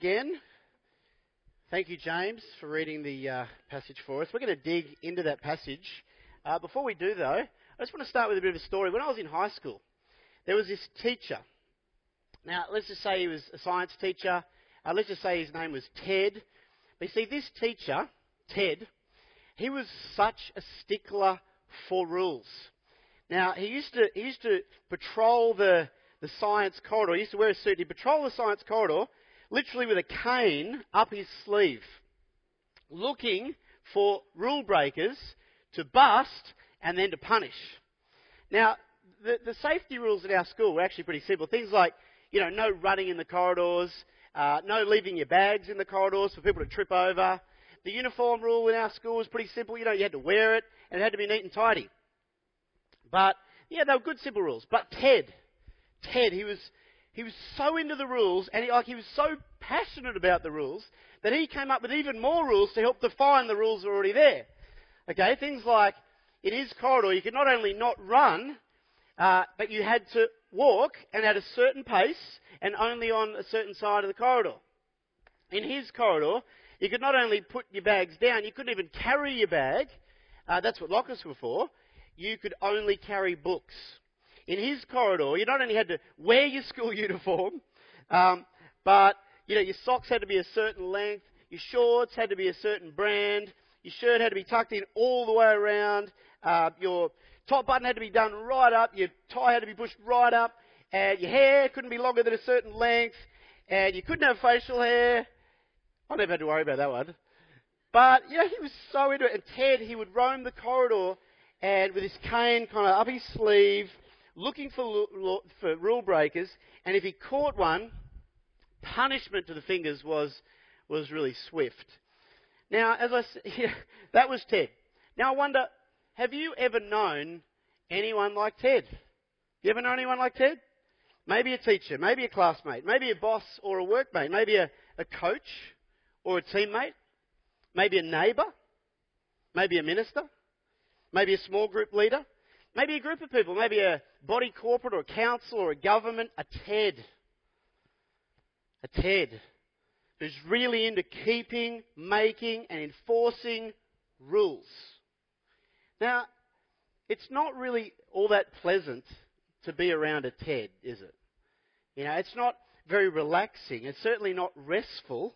again. Thank you, James, for reading the uh, passage for us. We're going to dig into that passage. Uh, before we do, though, I just want to start with a bit of a story. When I was in high school, there was this teacher. Now, let's just say he was a science teacher. Uh, let's just say his name was Ted. But you see, this teacher, Ted, he was such a stickler for rules. Now, he used to, he used to patrol the, the science corridor. He used to wear a suit. He'd patrol the science corridor literally with a cane up his sleeve, looking for rule breakers to bust and then to punish. Now, the, the safety rules at our school were actually pretty simple. Things like, you know, no running in the corridors, uh, no leaving your bags in the corridors for people to trip over. The uniform rule in our school was pretty simple. You know, you had to wear it and it had to be neat and tidy. But, yeah, they were good, simple rules. But Ted, Ted, he was, he was so into the rules and he, like, he was so passionate about the rules that he came up with even more rules to help define the rules that were already there. Okay, things like in his corridor, you could not only not run, uh, but you had to walk and at a certain pace and only on a certain side of the corridor. In his corridor, you could not only put your bags down, you couldn't even carry your bag. Uh, that's what lockers were for. You could only carry books. In his corridor, you not only had to wear your school uniform, um, but you know your socks had to be a certain length, your shorts had to be a certain brand, your shirt had to be tucked in all the way around, uh, your top button had to be done right up, your tie had to be pushed right up, and your hair couldn't be longer than a certain length, and you couldn't have facial hair. I never had to worry about that one. But, you know, he was so into it. And Ted, he would roam the corridor and with his cane kind of up his sleeve, looking for, for rule breakers. And if he caught one, punishment to the fingers was, was really swift. Now, as I yeah, that was Ted. Now I wonder, have you ever known anyone like Ted? You ever known anyone like Ted? Maybe a teacher, maybe a classmate, maybe a boss or a workmate, maybe a, a coach or a teammate, maybe a neighbour, maybe a minister, maybe a small group leader, maybe a group of people, maybe a body corporate or a council or a government, a TED. A TED who's really into keeping, making, and enforcing rules. Now, it's not really all that pleasant to be around a TED, is it? You know, it's not very relaxing. It's certainly not restful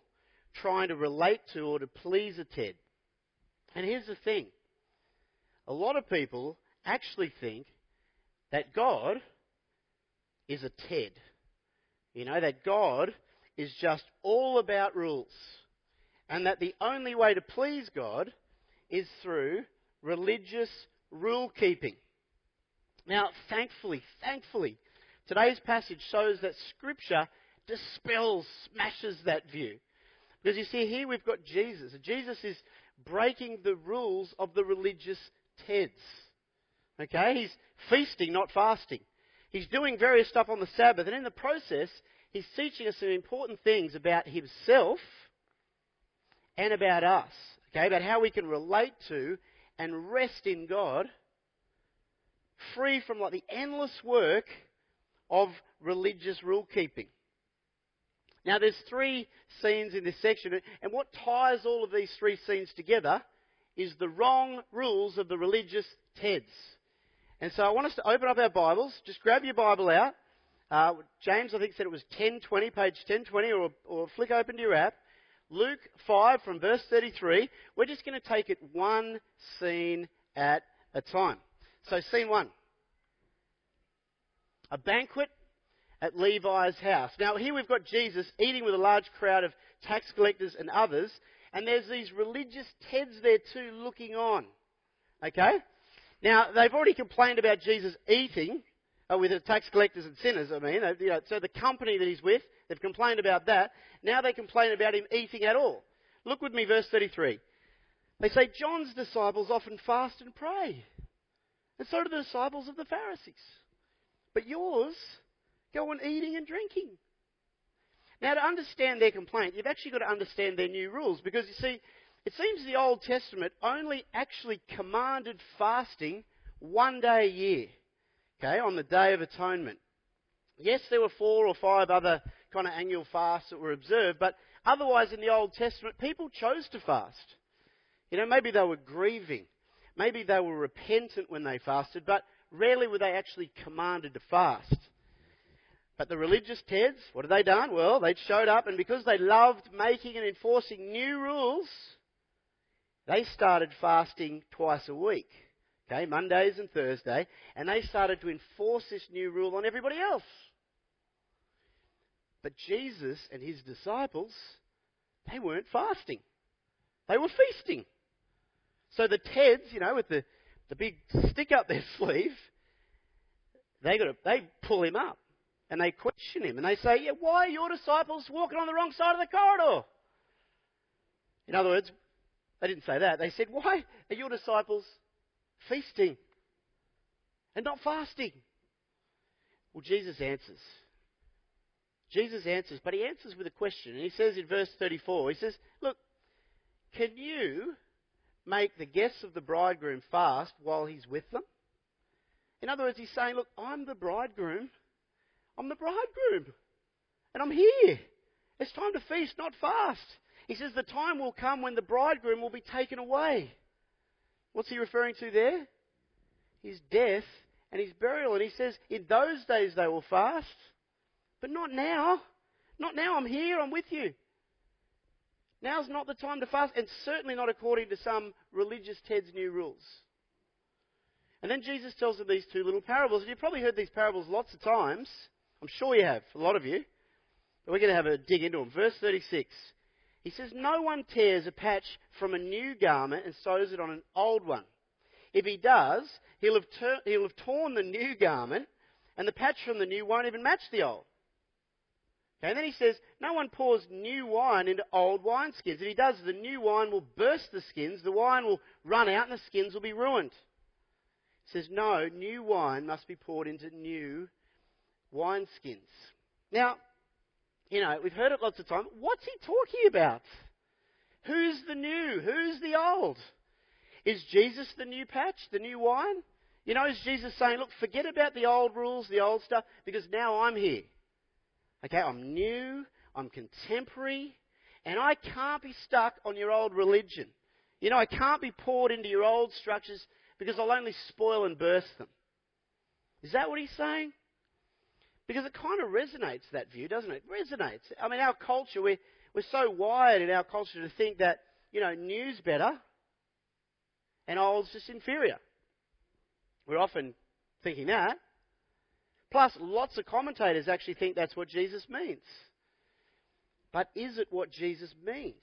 trying to relate to or to please a TED. And here's the thing a lot of people actually think that God is a TED. You know, that God is just all about rules. And that the only way to please God is through religious rule keeping. Now, thankfully, thankfully, today's passage shows that Scripture dispels, smashes that view. Because you see, here we've got Jesus. Jesus is breaking the rules of the religious Teds. Okay? He's feasting, not fasting. He's doing various stuff on the Sabbath, and in the process, he's teaching us some important things about himself and about us. Okay? About how we can relate to and rest in God free from like the endless work of religious rule keeping. Now, there's three scenes in this section, and what ties all of these three scenes together is the wrong rules of the religious Teds. And so I want us to open up our Bibles. Just grab your Bible out. Uh, James, I think, said it was 1020, page 1020, or, or flick open to your app. Luke 5 from verse 33. We're just going to take it one scene at a time. So, scene one a banquet at Levi's house. Now, here we've got Jesus eating with a large crowd of tax collectors and others, and there's these religious Teds there too looking on. Okay? Now, they've already complained about Jesus eating uh, with the tax collectors and sinners, I mean. Uh, you know, so the company that he's with, they've complained about that. Now they complain about him eating at all. Look with me, verse 33. They say, John's disciples often fast and pray. And so do the disciples of the Pharisees. But yours go on eating and drinking. Now, to understand their complaint, you've actually got to understand their new rules because you see, it seems the Old Testament only actually commanded fasting one day a year, okay, on the Day of Atonement. Yes, there were four or five other kind of annual fasts that were observed, but otherwise in the Old Testament, people chose to fast. You know, maybe they were grieving. Maybe they were repentant when they fasted, but rarely were they actually commanded to fast. But the religious Teds, what had they done? Well, they'd showed up, and because they loved making and enforcing new rules, they started fasting twice a week. Okay, Mondays and Thursday, and they started to enforce this new rule on everybody else. But Jesus and his disciples, they weren't fasting. They were feasting. So the Teds, you know, with the, the big stick up their sleeve, they got to, they pull him up and they question him and they say, yeah, why are your disciples walking on the wrong side of the corridor? In other words, they didn't say that. They said, why are your disciples feasting and not fasting? Well, Jesus answers. Jesus answers, but he answers with a question. And he says in verse 34, he says, Look, can you make the guests of the bridegroom fast while he's with them? In other words, he's saying, Look, I'm the bridegroom. I'm the bridegroom. And I'm here. It's time to feast, not fast. He says the time will come when the bridegroom will be taken away. What's he referring to there? His death and his burial. And he says, in those days they will fast, but not now. Not now. I'm here. I'm with you. Now's not the time to fast, and certainly not according to some religious Ted's new rules. And then Jesus tells them these two little parables. And you've probably heard these parables lots of times. I'm sure you have, a lot of you. But we're going to have a dig into them. Verse 36. He says, No one tears a patch from a new garment and sews it on an old one. If he does, he'll have, ter- he'll have torn the new garment, and the patch from the new won't even match the old. Okay, and then he says, No one pours new wine into old wineskins. If he does, the new wine will burst the skins, the wine will run out, and the skins will be ruined. He says, No, new wine must be poured into new wineskins. Now, you know, we've heard it lots of times. What's he talking about? Who's the new? Who's the old? Is Jesus the new patch, the new wine? You know, is Jesus saying, look, forget about the old rules, the old stuff, because now I'm here. Okay, I'm new, I'm contemporary, and I can't be stuck on your old religion. You know, I can't be poured into your old structures because I'll only spoil and burst them. Is that what he's saying? Because it kind of resonates, that view, doesn't it? It resonates. I mean, our culture, we're, we're so wired in our culture to think that, you know, new's better and old's just inferior. We're often thinking that. Plus, lots of commentators actually think that's what Jesus means. But is it what Jesus means?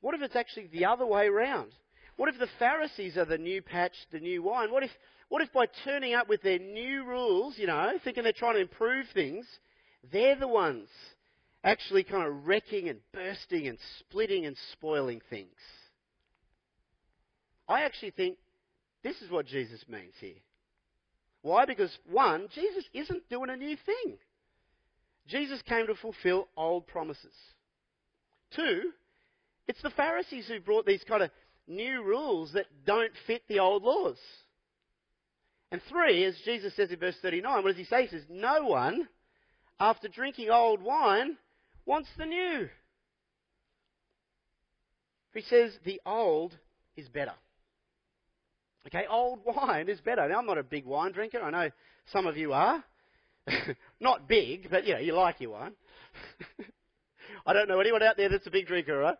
What if it's actually the other way around? What if the Pharisees are the new patch, the new wine? What if what if by turning up with their new rules, you know, thinking they're trying to improve things, they're the ones actually kind of wrecking and bursting and splitting and spoiling things? I actually think this is what Jesus means here. Why? Because, one, Jesus isn't doing a new thing. Jesus came to fulfill old promises. Two, it's the Pharisees who brought these kind of new rules that don't fit the old laws. And three, as Jesus says in verse 39, what does he say? He says, No one, after drinking old wine, wants the new. He says, The old is better. Okay, old wine is better. Now, I'm not a big wine drinker. I know some of you are. not big, but yeah, you like your wine. I don't know anyone out there that's a big drinker, right?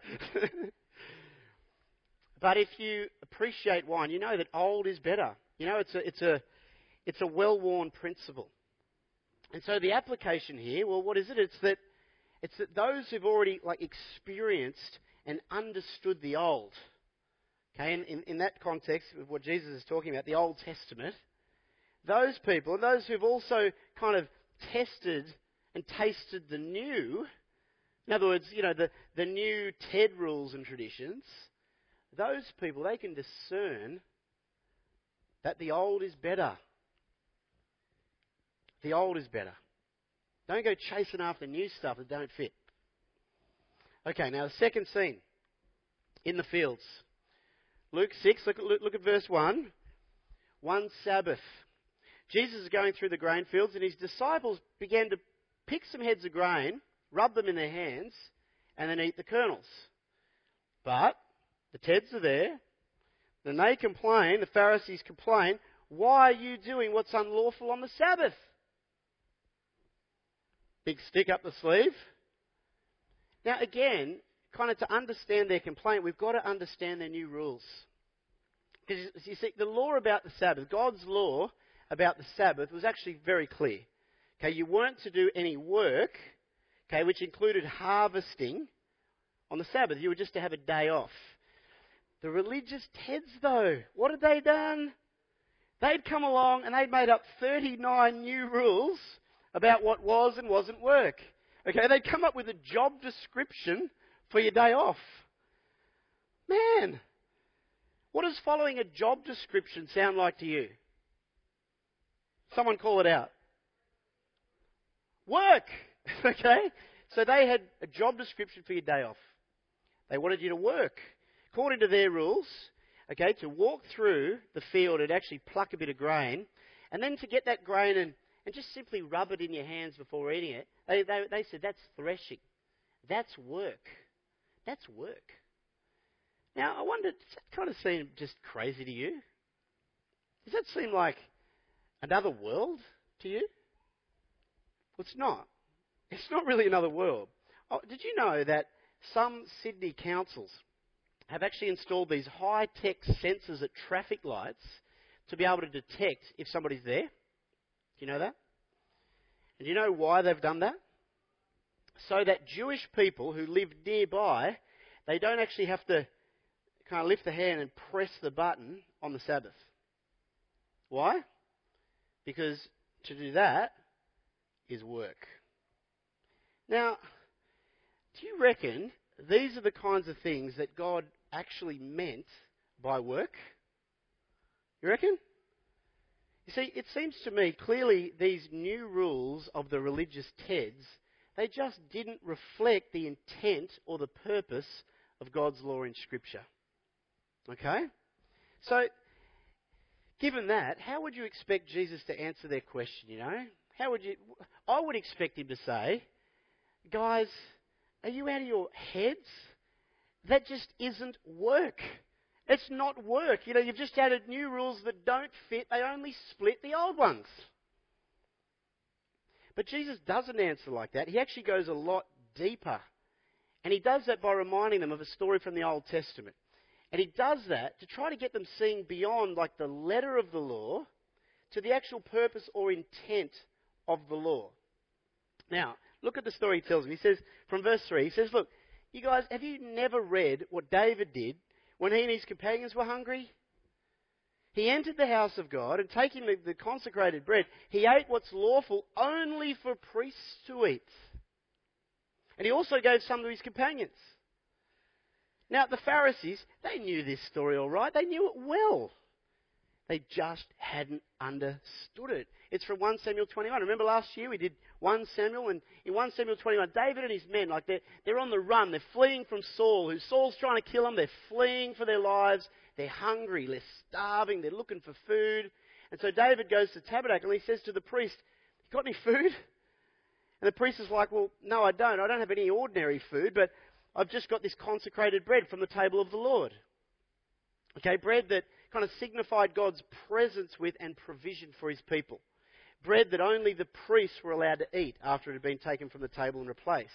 But if you appreciate wine, you know that old is better. You know, it's a, it's a, it's a well-worn principle. And so the application here, well, what is it? It's that, it's that those who've already like experienced and understood the old, okay, in, in, in that context of what Jesus is talking about, the Old Testament, those people, and those who've also kind of tested and tasted the new, in other words, you know, the, the new TED rules and traditions, those people, they can discern that the old is better. The old is better. Don't go chasing after new stuff that don't fit. Okay, now the second scene in the fields. Luke 6, look at, look at verse 1. One Sabbath. Jesus is going through the grain fields, and his disciples began to pick some heads of grain, rub them in their hands, and then eat the kernels. But the Teds are there. Then they complain, the Pharisees complain, why are you doing what's unlawful on the Sabbath? Big stick up the sleeve. Now, again, kind of to understand their complaint, we've got to understand their new rules. Because you see, the law about the Sabbath, God's law about the Sabbath was actually very clear. Okay, you weren't to do any work, okay, which included harvesting on the Sabbath. You were just to have a day off. The religious Teds, though, what had they done? They'd come along and they'd made up 39 new rules about what was and wasn't work. Okay, they'd come up with a job description for your day off. Man, what does following a job description sound like to you? Someone call it out. Work! okay? So they had a job description for your day off. They wanted you to work. According to their rules, okay, to walk through the field and actually pluck a bit of grain, and then to get that grain and, and just simply rub it in your hands before eating it, they, they, they said that's threshing. That's work. That's work. Now, I wonder, does that kind of seem just crazy to you? Does that seem like another world to you? Well, it's not. It's not really another world. Oh, did you know that some Sydney councils have actually installed these high tech sensors at traffic lights to be able to detect if somebody's there? Do you know that? And do you know why they've done that? So that Jewish people who live nearby, they don't actually have to kind of lift the hand and press the button on the Sabbath. Why? Because to do that is work. Now, do you reckon these are the kinds of things that God actually meant by work? You reckon? You see, it seems to me clearly these new rules of the religious Teds, they just didn't reflect the intent or the purpose of God's law in Scripture. Okay? So, given that, how would you expect Jesus to answer their question, you know? How would you. I would expect him to say, guys, are you out of your heads? That just isn't work. It's not work. You know, you've just added new rules that don't fit, they only split the old ones. But Jesus doesn't answer like that. He actually goes a lot deeper. And he does that by reminding them of a story from the Old Testament. And he does that to try to get them seeing beyond like the letter of the law to the actual purpose or intent of the law. Now, look at the story he tells me. He says, from verse 3, he says, Look, you guys, have you never read what David did when he and his companions were hungry? He entered the house of God and taking the, the consecrated bread, he ate what's lawful only for priests to eat. And he also gave some to his companions. Now, the Pharisees, they knew this story all right. They knew it well. They just hadn't understood it. It's from 1 Samuel 21. Remember last year we did 1 Samuel, and in 1 Samuel 21, David and his men, like they're, they're on the run. They're fleeing from Saul, who Saul's trying to kill them. They're fleeing for their lives. They're hungry. They're starving. They're looking for food. And so David goes to tabernacle and he says to the priest, You got any food? And the priest is like, Well, no, I don't. I don't have any ordinary food, but I've just got this consecrated bread from the table of the Lord. Okay, bread that kind of signified God's presence with and provision for his people. Bread that only the priests were allowed to eat after it had been taken from the table and replaced.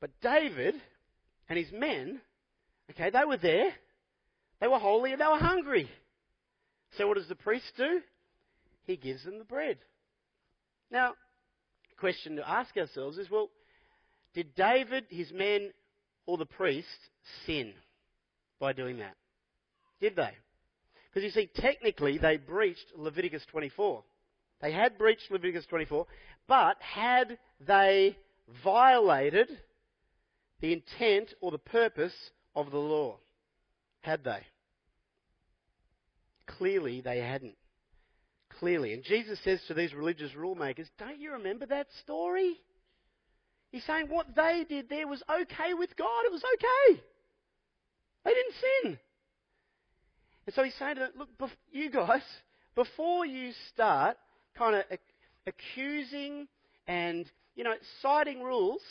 But David and his men, okay, they were there. They were holy and they were hungry. So what does the priest do? He gives them the bread. Now, question to ask ourselves is well, did David, his men, or the priest sin by doing that? Did they? Because you see, technically, they breached Leviticus 24. They had breached Leviticus 24, but had they violated the intent or the purpose of the law? Had they? Clearly, they hadn't. Clearly. And Jesus says to these religious rule makers, Don't you remember that story? He's saying what they did there was okay with God. It was okay. They didn't sin. And so he's saying to them, look, you guys, before you start kind of accusing and, you know, citing rules,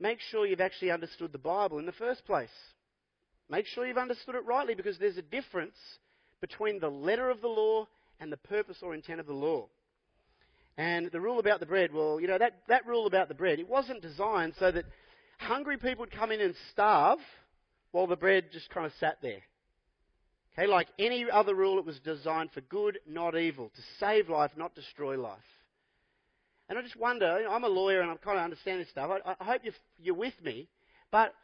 make sure you've actually understood the Bible in the first place. Make sure you've understood it rightly because there's a difference between the letter of the law and the purpose or intent of the law. And the rule about the bread, well, you know, that, that rule about the bread, it wasn't designed so that hungry people would come in and starve while the bread just kind of sat there. Okay, like any other rule, it was designed for good, not evil, to save life, not destroy life. And I just wonder, you know, I'm a lawyer and I kind of understand this stuff. I, I hope you're, you're with me. But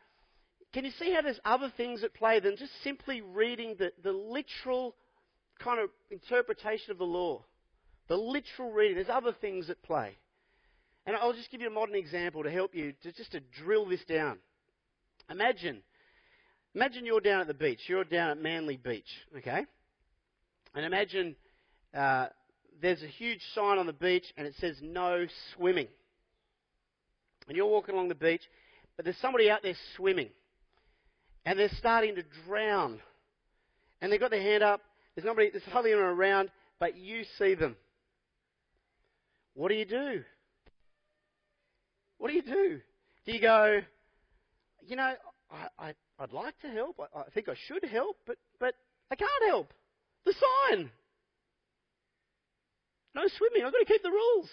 can you see how there's other things at play than just simply reading the, the literal kind of interpretation of the law? The literal reading. There's other things at play. And I'll just give you a modern example to help you to just to drill this down. Imagine, imagine you're down at the beach. You're down at Manly Beach, okay? And imagine uh, there's a huge sign on the beach and it says no swimming. And you're walking along the beach, but there's somebody out there swimming. And they're starting to drown. And they've got their hand up. There's nobody, there's hardly anyone around, but you see them. What do you do? What do you do? Do you go, you know, I, I, would like to help. I, I think I should help, but, but I can't help. The sign. No swimming. I've got to keep the rules.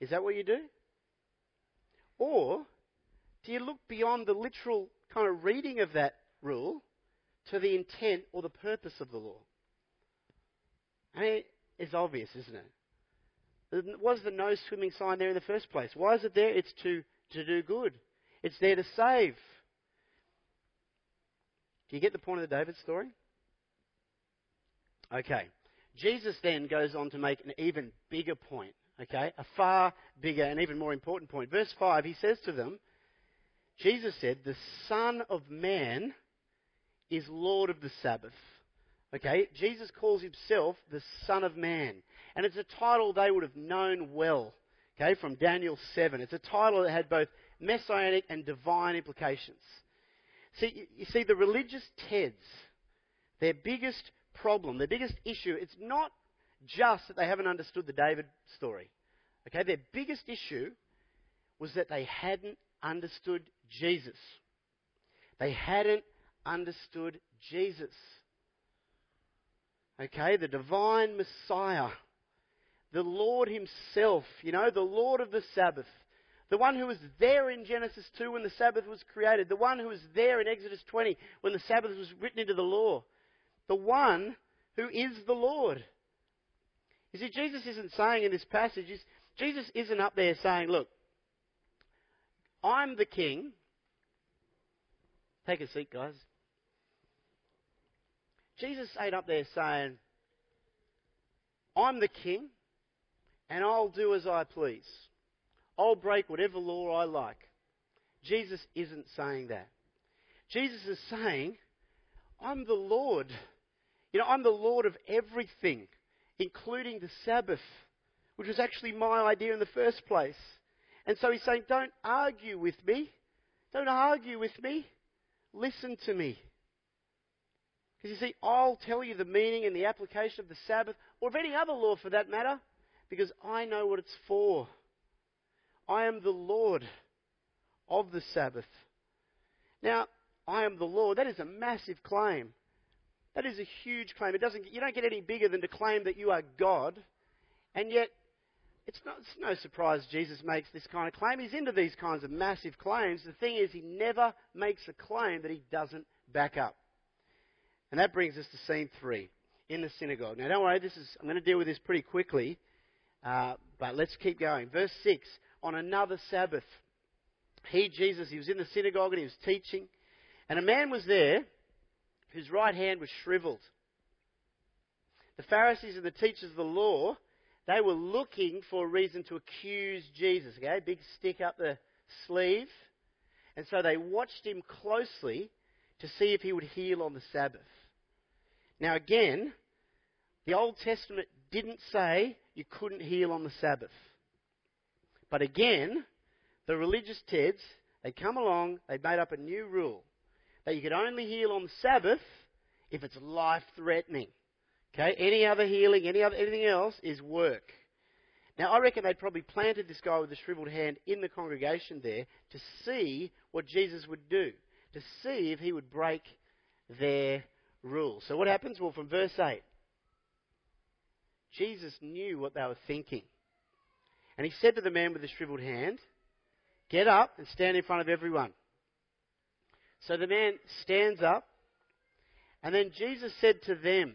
Is that what you do? Or do you look beyond the literal kind of reading of that rule to the intent or the purpose of the law? I mean, it's obvious, isn't it? Was the no swimming sign there in the first place? Why is it there? It's to, to do good. It's there to save. Do you get the point of the David story? Okay. Jesus then goes on to make an even bigger point, okay? A far bigger and even more important point. Verse 5, he says to them, Jesus said, The Son of Man is Lord of the Sabbath. Okay? Jesus calls himself the Son of Man. And it's a title they would have known well, okay, from Daniel 7. It's a title that had both messianic and divine implications. See, you see, the religious Teds, their biggest problem, their biggest issue, it's not just that they haven't understood the David story. Okay, their biggest issue was that they hadn't understood Jesus. They hadn't understood Jesus. Okay, the divine Messiah, the Lord Himself, you know, the Lord of the Sabbath, the one who was there in Genesis 2 when the Sabbath was created, the one who was there in Exodus 20 when the Sabbath was written into the law, the one who is the Lord. You see, Jesus isn't saying in this passage, Jesus isn't up there saying, look, I'm the king. Take a seat, guys. Jesus ain't up there saying, I'm the king and I'll do as I please. I'll break whatever law I like. Jesus isn't saying that. Jesus is saying, I'm the Lord. You know, I'm the Lord of everything, including the Sabbath, which was actually my idea in the first place. And so he's saying, Don't argue with me. Don't argue with me. Listen to me. Because you see, I'll tell you the meaning and the application of the Sabbath, or of any other law for that matter, because I know what it's for. I am the Lord of the Sabbath. Now, I am the Lord. That is a massive claim. That is a huge claim. It doesn't, you don't get any bigger than to claim that you are God. And yet, it's, not, it's no surprise Jesus makes this kind of claim. He's into these kinds of massive claims. The thing is, he never makes a claim that he doesn't back up. And that brings us to scene three in the synagogue. Now, don't worry, this is, I'm going to deal with this pretty quickly, uh, but let's keep going. Verse 6 On another Sabbath, he, Jesus, he was in the synagogue and he was teaching, and a man was there whose right hand was shriveled. The Pharisees and the teachers of the law, they were looking for a reason to accuse Jesus. Okay, big stick up the sleeve. And so they watched him closely to see if he would heal on the Sabbath. Now, again, the Old Testament didn't say you couldn't heal on the Sabbath. But again, the religious Teds, they come along, they made up a new rule that you could only heal on the Sabbath if it's life threatening. Okay? Any other healing, any other anything else is work. Now, I reckon they'd probably planted this guy with a shriveled hand in the congregation there to see what Jesus would do, to see if he would break their rule. So, what happens? Well, from verse 8, Jesus knew what they were thinking. And he said to the man with the shriveled hand, Get up and stand in front of everyone. So the man stands up, and then Jesus said to them,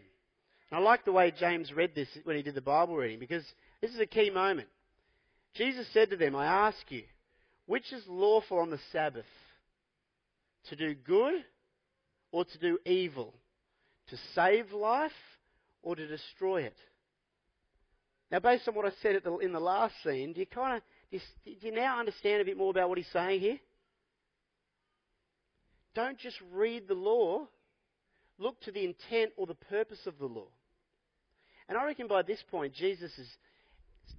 and I like the way James read this when he did the Bible reading because this is a key moment. Jesus said to them, I ask you, which is lawful on the Sabbath? To do good or to do evil? To save life or to destroy it? Now, based on what I said the, in the last scene, do you kind of do you, do you now understand a bit more about what he's saying here? Don't just read the law, look to the intent or the purpose of the law. And I reckon by this point, Jesus is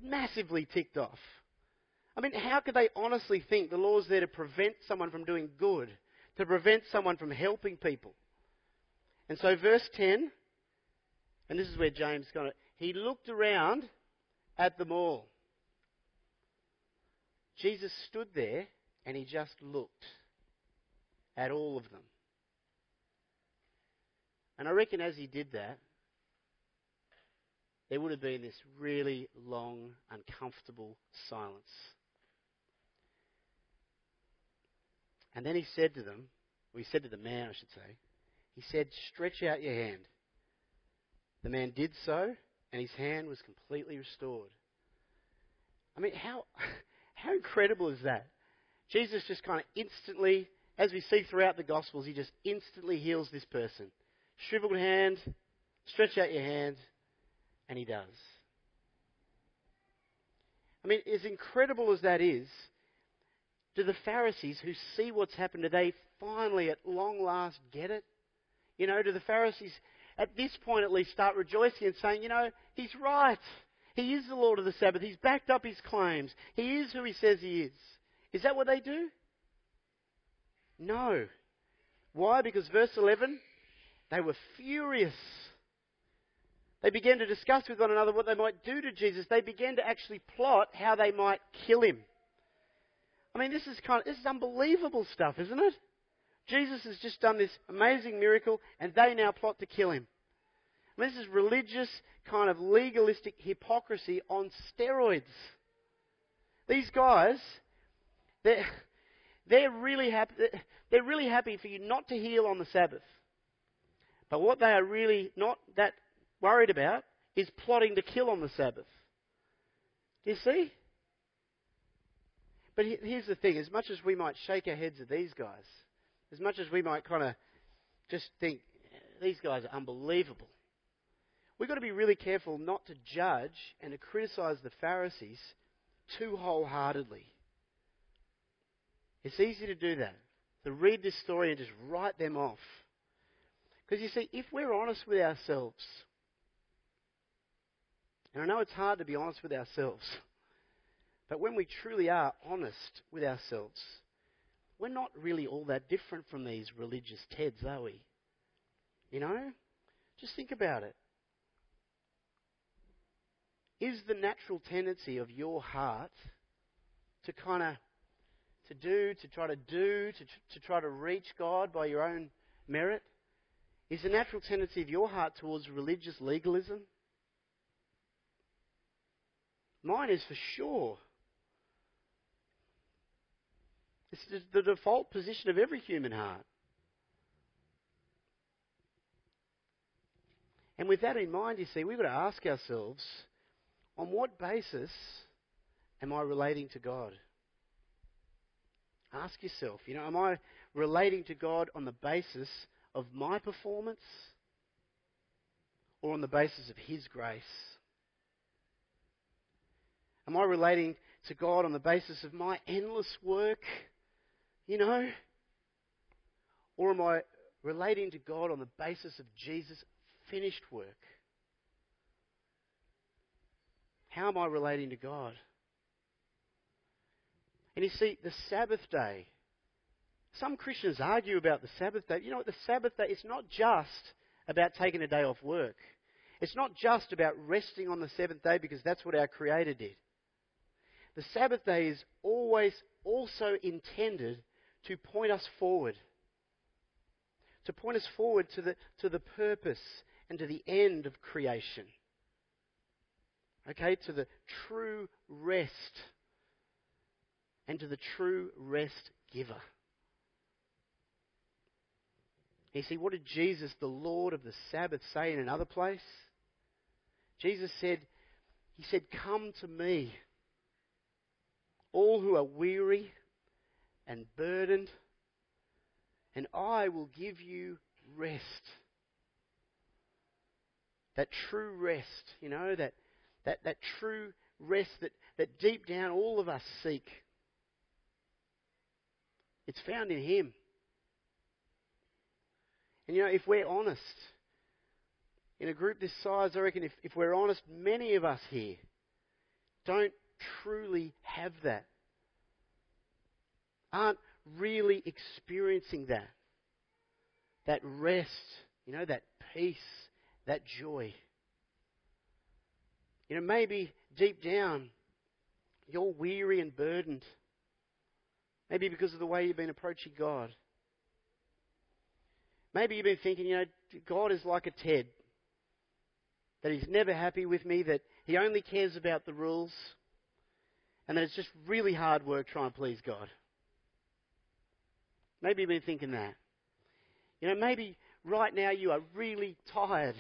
massively ticked off. I mean, how could they honestly think the law is there to prevent someone from doing good, to prevent someone from helping people? And so, verse 10, and this is where James got it, he looked around at them all. Jesus stood there and he just looked at all of them. And I reckon as he did that, there would have been this really long, uncomfortable silence. And then he said to them, or he said to the man, I should say, he said, Stretch out your hand. The man did so, and his hand was completely restored. I mean, how, how incredible is that? Jesus just kind of instantly, as we see throughout the Gospels, he just instantly heals this person. Shriveled hand, stretch out your hand, and he does. I mean, as incredible as that is, do the Pharisees who see what's happened, do they finally, at long last, get it? You know, do the Pharisees, at this point at least, start rejoicing and saying, you know, he's right. He is the Lord of the Sabbath. He's backed up his claims. He is who he says he is. Is that what they do? No. Why? Because verse 11, they were furious. They began to discuss with one another what they might do to Jesus. They began to actually plot how they might kill him. I mean, this is kind of, this is unbelievable stuff, isn't it? Jesus has just done this amazing miracle, and they now plot to kill him. This is religious, kind of legalistic hypocrisy on steroids. These guys, they're, they're really happy. They're really happy for you not to heal on the Sabbath. But what they are really not that worried about is plotting to kill on the Sabbath. You see? But here's the thing as much as we might shake our heads at these guys, as much as we might kind of just think, these guys are unbelievable, we've got to be really careful not to judge and to criticize the Pharisees too wholeheartedly. It's easy to do that, to read this story and just write them off. Because you see, if we're honest with ourselves, and I know it's hard to be honest with ourselves, but when we truly are honest with ourselves, we're not really all that different from these religious Teds, are we? You know? Just think about it. Is the natural tendency of your heart to kind of to do, to try to do, to, to try to reach God by your own merit? Is the natural tendency of your heart towards religious legalism? Mine is for sure. It's the default position of every human heart. And with that in mind, you see, we've got to ask ourselves on what basis am I relating to God? Ask yourself, you know, am I relating to God on the basis of my performance or on the basis of His grace? Am I relating to God on the basis of my endless work, you know? Or am I relating to God on the basis of Jesus' finished work? How am I relating to God? And you see, the Sabbath day, some Christians argue about the Sabbath day. You know what? The Sabbath day, it's not just about taking a day off work. It's not just about resting on the seventh day because that's what our Creator did. the Sabbath day is always also intended to point us forward. To point us forward to the, to the purpose and to the end of creation. Okay, to the true rest and to the true rest giver. You see, what did Jesus, the Lord of the Sabbath, say in another place? Jesus said, He said, Come to me, all who are weary and burdened, and I will give you rest. That true rest, you know, that, that, that true rest that, that deep down all of us seek. It's found in Him. And you know, if we're honest, in a group this size, I reckon if, if we're honest, many of us here don't truly have that. Aren't really experiencing that. That rest, you know, that peace, that joy. You know, maybe deep down, you're weary and burdened. Maybe because of the way you've been approaching God. Maybe you've been thinking, you know, God is like a Ted. That he's never happy with me, that he only cares about the rules, and that it's just really hard work trying to please God. Maybe you've been thinking that. You know, maybe right now you are really tired.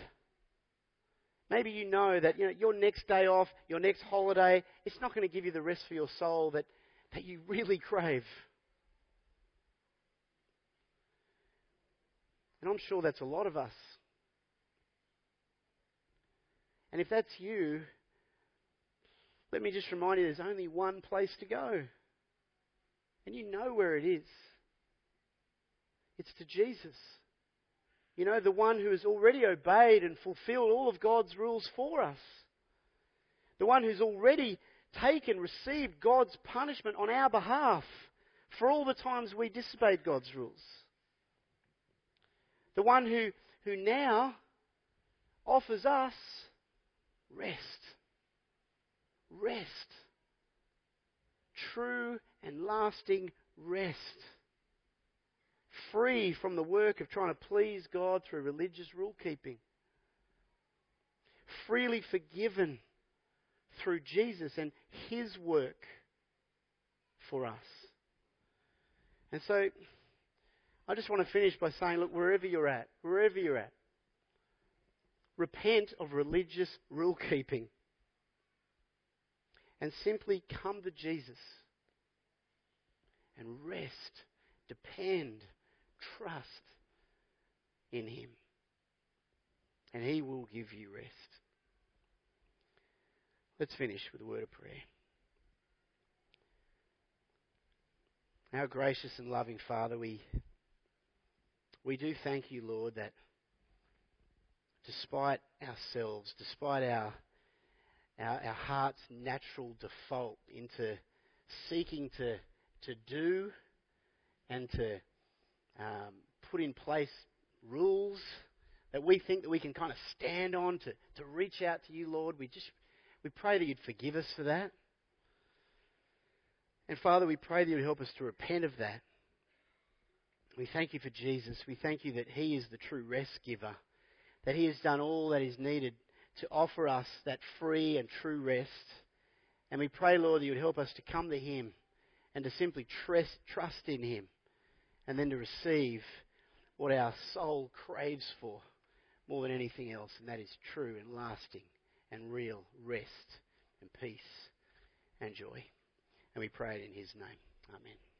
Maybe you know that you know, your next day off, your next holiday, it's not going to give you the rest for your soul that, that you really crave. And I'm sure that's a lot of us. And if that's you, let me just remind you there's only one place to go. And you know where it is. It's to Jesus. You know, the one who has already obeyed and fulfilled all of God's rules for us. The one who's already taken, received God's punishment on our behalf for all the times we disobeyed God's rules. The one who, who now offers us rest. Rest. True and lasting rest. Free from the work of trying to please God through religious rule keeping. Freely forgiven through Jesus and His work for us. And so, I just want to finish by saying, look, wherever you're at, wherever you're at, repent of religious rule keeping and simply come to Jesus and rest, depend, trust in Him. And He will give you rest. Let's finish with a word of prayer. Our gracious and loving Father, we, we do thank you, Lord, that despite ourselves, despite our, our, our heart's natural default into seeking to, to do and to um, put in place rules that we think that we can kind of stand on to, to reach out to you, Lord, we just we pray that you'd forgive us for that. And Father, we pray that you'd help us to repent of that. We thank you for Jesus. We thank you that He is the true rest giver that He has done all that is needed to offer us that free and true rest. And we pray, Lord, that you would help us to come to Him and to simply trust, trust in Him and then to receive what our soul craves for more than anything else, and that is true and lasting and real rest and peace and joy. And we pray it in His name. Amen.